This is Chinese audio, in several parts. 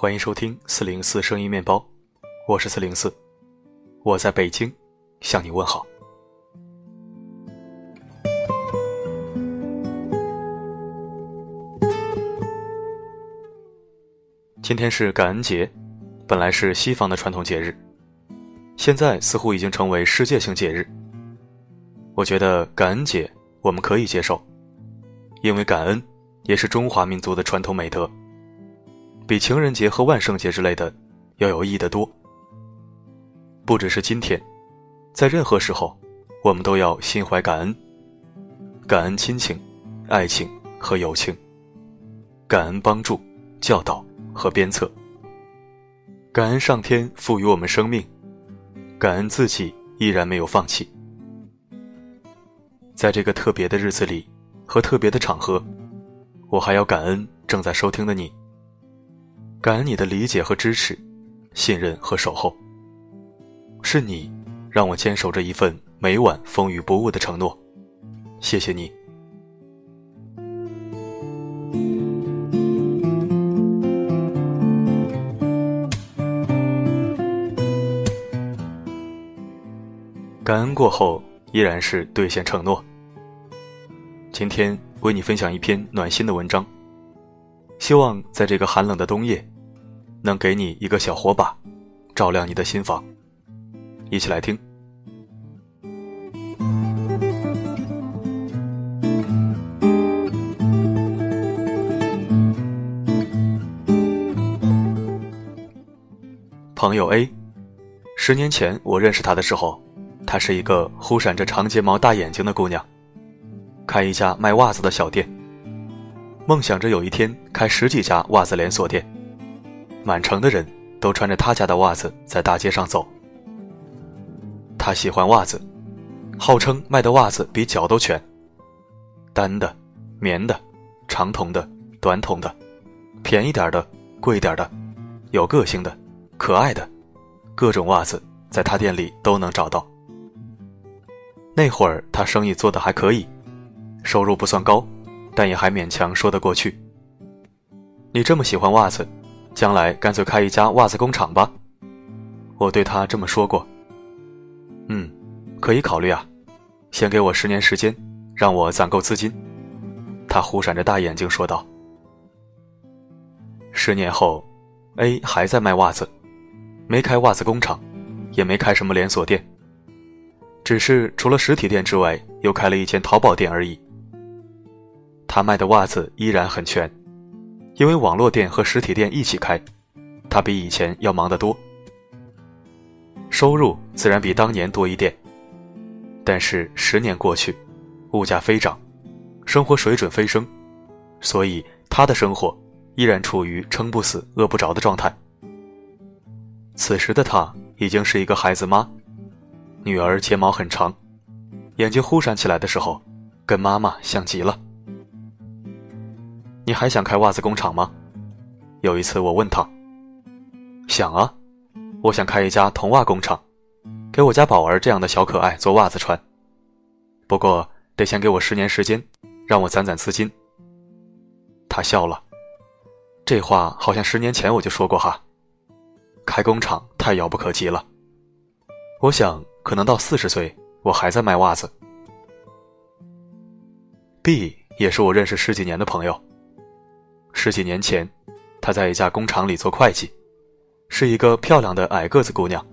欢迎收听四零四声音面包，我是四零四，我在北京向你问好。今天是感恩节，本来是西方的传统节日，现在似乎已经成为世界性节日。我觉得感恩节我们可以接受，因为感恩也是中华民族的传统美德。比情人节和万圣节之类的要有意义的多。不只是今天，在任何时候，我们都要心怀感恩，感恩亲情、爱情和友情，感恩帮助、教导和鞭策，感恩上天赋予我们生命，感恩自己依然没有放弃。在这个特别的日子里和特别的场合，我还要感恩正在收听的你。感恩你的理解和支持，信任和守候。是你，让我坚守着一份每晚风雨不误的承诺。谢谢你。感恩过后，依然是兑现承诺。今天为你分享一篇暖心的文章。希望在这个寒冷的冬夜，能给你一个小火把，照亮你的心房。一起来听。朋友 A，十年前我认识她的时候，她是一个忽闪着长睫毛、大眼睛的姑娘，开一家卖袜子的小店。梦想着有一天开十几家袜子连锁店，满城的人都穿着他家的袜子在大街上走。他喜欢袜子，号称卖的袜子比脚都全。单的、棉的、长筒的、短筒的，便宜点的、贵点的，有个性的、可爱的，各种袜子在他店里都能找到。那会儿他生意做得还可以，收入不算高。但也还勉强说得过去。你这么喜欢袜子，将来干脆开一家袜子工厂吧。我对他这么说过。嗯，可以考虑啊，先给我十年时间，让我攒够资金。他忽闪着大眼睛说道。十年后，A 还在卖袜子，没开袜子工厂，也没开什么连锁店，只是除了实体店之外，又开了一间淘宝店而已。他卖的袜子依然很全，因为网络店和实体店一起开，他比以前要忙得多，收入自然比当年多一点。但是十年过去，物价飞涨，生活水准飞升，所以他的生活依然处于撑不死、饿不着的状态。此时的他已经是一个孩子妈，女儿睫毛很长，眼睛忽闪起来的时候，跟妈妈像极了。你还想开袜子工厂吗？有一次我问他，想啊，我想开一家童袜工厂，给我家宝儿这样的小可爱做袜子穿。不过得先给我十年时间，让我攒攒资金。他笑了，这话好像十年前我就说过哈。开工厂太遥不可及了，我想可能到四十岁我还在卖袜子。B 也是我认识十几年的朋友。十几年前，她在一家工厂里做会计，是一个漂亮的矮个子姑娘。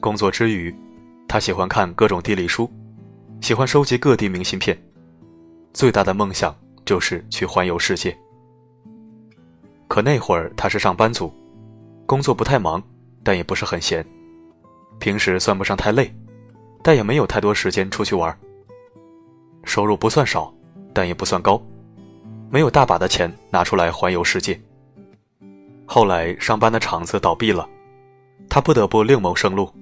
工作之余，她喜欢看各种地理书，喜欢收集各地明信片，最大的梦想就是去环游世界。可那会儿她是上班族，工作不太忙，但也不是很闲，平时算不上太累，但也没有太多时间出去玩。收入不算少，但也不算高。没有大把的钱拿出来环游世界。后来上班的厂子倒闭了，他不得不另谋生路，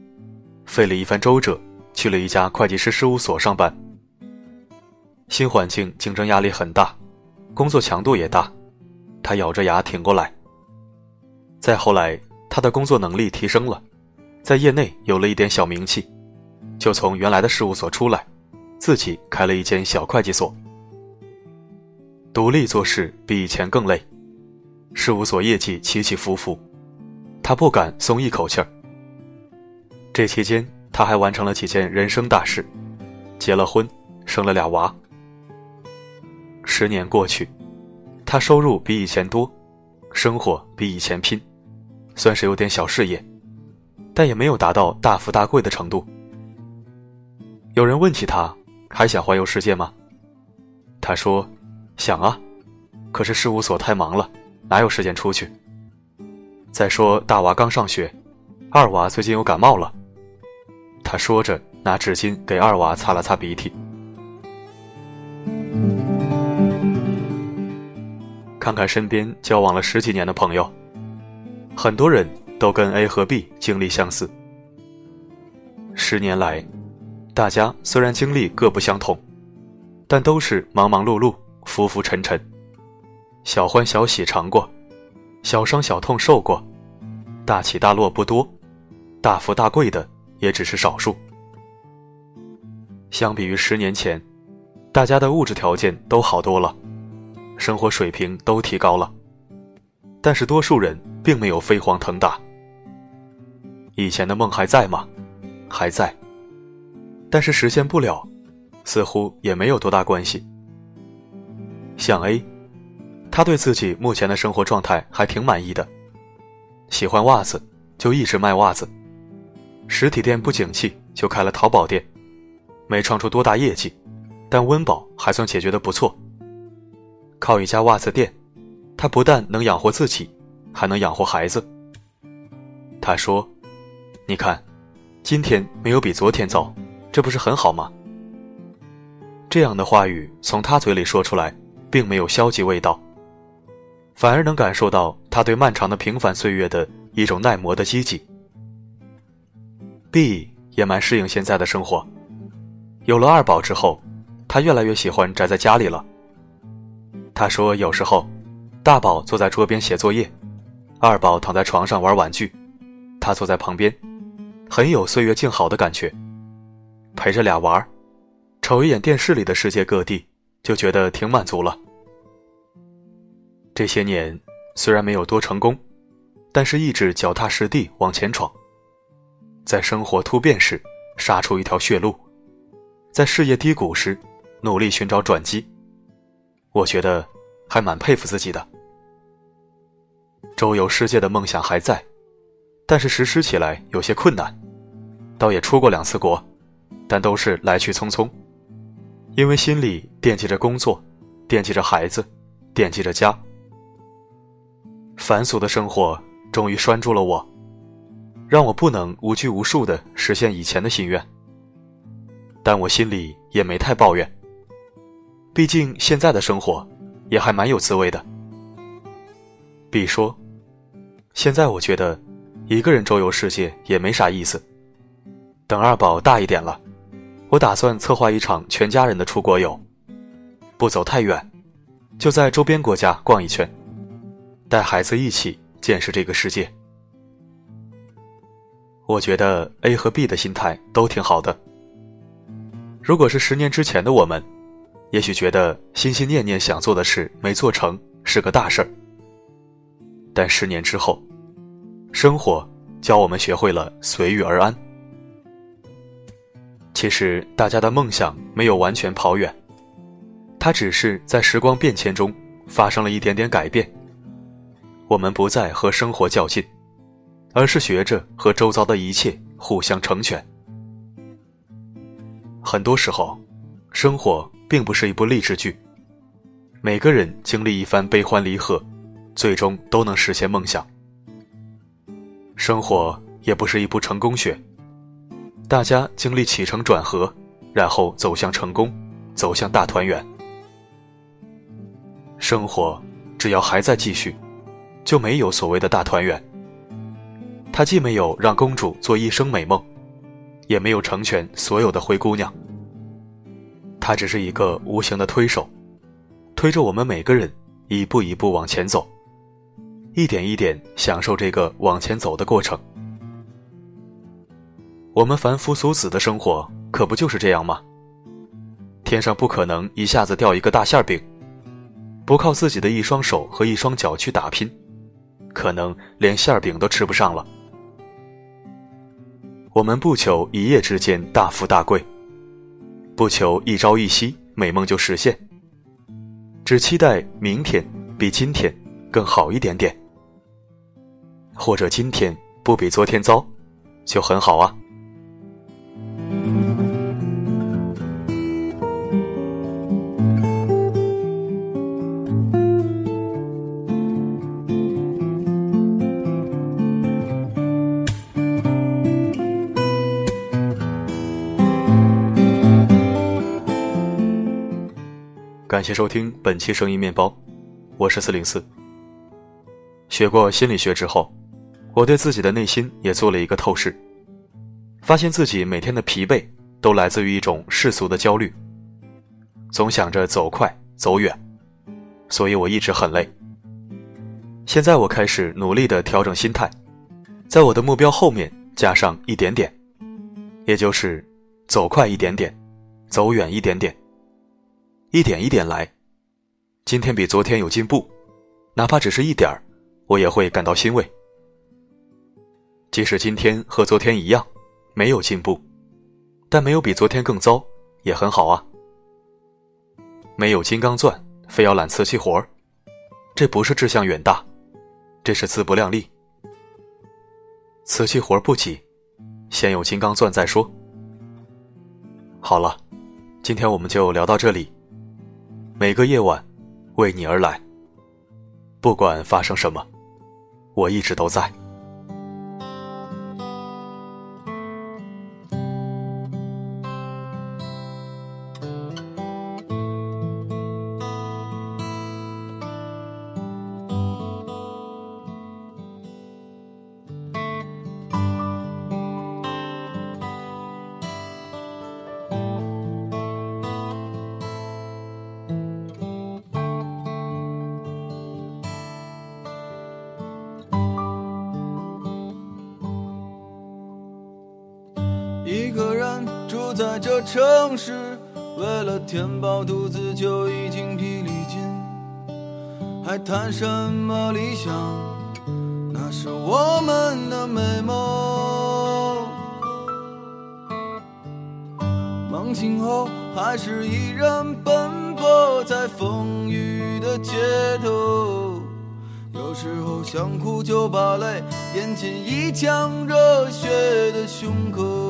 费了一番周折，去了一家会计师事务所上班。新环境竞争压力很大，工作强度也大，他咬着牙挺过来。再后来，他的工作能力提升了，在业内有了一点小名气，就从原来的事务所出来，自己开了一间小会计所。独立做事比以前更累，事务所业绩起起伏伏，他不敢松一口气儿。这期间，他还完成了几件人生大事，结了婚，生了俩娃。十年过去，他收入比以前多，生活比以前拼，算是有点小事业，但也没有达到大富大贵的程度。有人问起他，还想环游世界吗？他说：“想啊，可是事务所太忙了，哪有时间出去？再说大娃刚上学，二娃最近又感冒了。”他说着，拿纸巾给二娃擦了擦鼻涕。看看身边交往了十几年的朋友，很多人都跟 A 和 B 经历相似。十年来。大家虽然经历各不相同，但都是忙忙碌碌、浮浮沉沉，小欢小喜尝过，小伤小痛受过，大起大落不多，大富大贵的也只是少数。相比于十年前，大家的物质条件都好多了，生活水平都提高了，但是多数人并没有飞黄腾达。以前的梦还在吗？还在。但是实现不了，似乎也没有多大关系。像 A，他对自己目前的生活状态还挺满意的，喜欢袜子就一直卖袜子，实体店不景气就开了淘宝店，没创出多大业绩，但温饱还算解决的不错。靠一家袜子店，他不但能养活自己，还能养活孩子。他说：“你看，今天没有比昨天糟。”这不是很好吗？这样的话语从他嘴里说出来，并没有消极味道，反而能感受到他对漫长的平凡岁月的一种耐磨的积极。B 也蛮适应现在的生活，有了二宝之后，他越来越喜欢宅在家里了。他说，有时候，大宝坐在桌边写作业，二宝躺在床上玩玩具，他坐在旁边，很有岁月静好的感觉。陪着俩娃儿，瞅一眼电视里的世界各地，就觉得挺满足了。这些年虽然没有多成功，但是一直脚踏实地往前闯，在生活突变时杀出一条血路，在事业低谷时努力寻找转机，我觉得还蛮佩服自己的。周游世界的梦想还在，但是实施起来有些困难，倒也出过两次国。但都是来去匆匆，因为心里惦记着工作，惦记着孩子，惦记着家。繁俗的生活终于拴住了我，让我不能无拘无束的实现以前的心愿。但我心里也没太抱怨，毕竟现在的生活也还蛮有滋味的。比说，现在我觉得一个人周游世界也没啥意思。等二宝大一点了。我打算策划一场全家人的出国游，不走太远，就在周边国家逛一圈，带孩子一起见识这个世界。我觉得 A 和 B 的心态都挺好的。如果是十年之前的我们，也许觉得心心念念想做的事没做成是个大事儿。但十年之后，生活教我们学会了随遇而安。其实大家的梦想没有完全跑远，它只是在时光变迁中发生了一点点改变。我们不再和生活较劲，而是学着和周遭的一切互相成全。很多时候，生活并不是一部励志剧，每个人经历一番悲欢离合，最终都能实现梦想。生活也不是一部成功学。大家经历起承转合，然后走向成功，走向大团圆。生活只要还在继续，就没有所谓的大团圆。他既没有让公主做一生美梦，也没有成全所有的灰姑娘。他只是一个无形的推手，推着我们每个人一步一步往前走，一点一点享受这个往前走的过程。我们凡夫俗子的生活可不就是这样吗？天上不可能一下子掉一个大馅饼，不靠自己的一双手和一双脚去打拼，可能连馅饼都吃不上了。我们不求一夜之间大富大贵，不求一朝一夕美梦就实现，只期待明天比今天更好一点点，或者今天不比昨天糟，就很好啊。感谢收听本期声音面包，我是四零四。学过心理学之后，我对自己的内心也做了一个透视，发现自己每天的疲惫都来自于一种世俗的焦虑，总想着走快走远，所以我一直很累。现在我开始努力的调整心态，在我的目标后面加上一点点，也就是走快一点点，走远一点点。一点一点来，今天比昨天有进步，哪怕只是一点儿，我也会感到欣慰。即使今天和昨天一样，没有进步，但没有比昨天更糟，也很好啊。没有金刚钻，非要揽瓷器活儿，这不是志向远大，这是自不量力。瓷器活儿不急，先有金刚钻再说。好了，今天我们就聊到这里。每个夜晚，为你而来。不管发生什么，我一直都在。城市，为了填饱肚子就已经疲力尽，还谈什么理想？那是我们的美梦。梦醒后，还是依然奔波在风雨的街头。有时候想哭就把泪咽进一腔热血的胸口。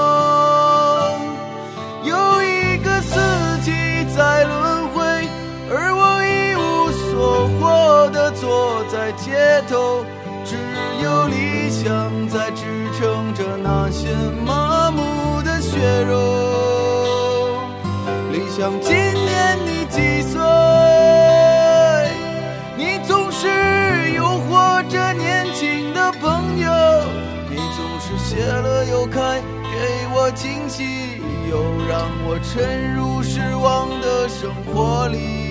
在轮回，而我一无所获的坐在街头，只有理想在支撑着那些麻木的血肉。理想，今年你几岁？你总是诱惑着年轻的朋友，你总是谢了又开，我惊喜。又让我沉入失望的生活里。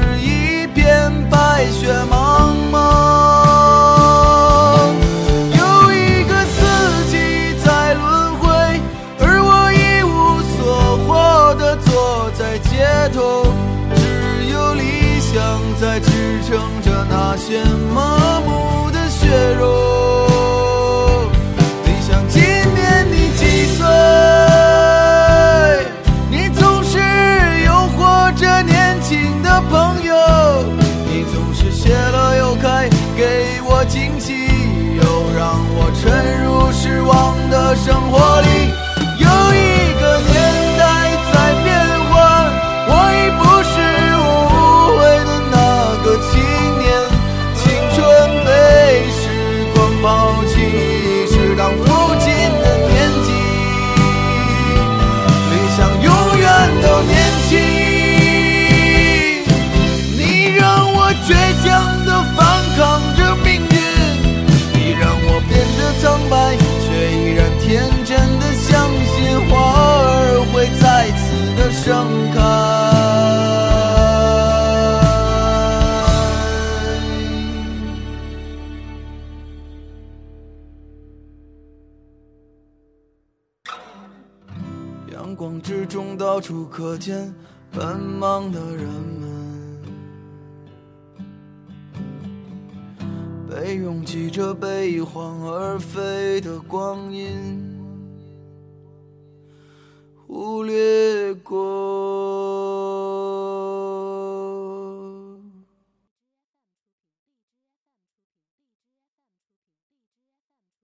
在支撑着那些麻木的血肉。理想，今年你几岁？你总是诱惑着年轻的朋友，你总是谢了又开，给我惊喜，又让我沉入失望的生活里。有一阳光之中，到处可见奔忙的人们，被拥挤着被一晃而飞的光阴忽略过。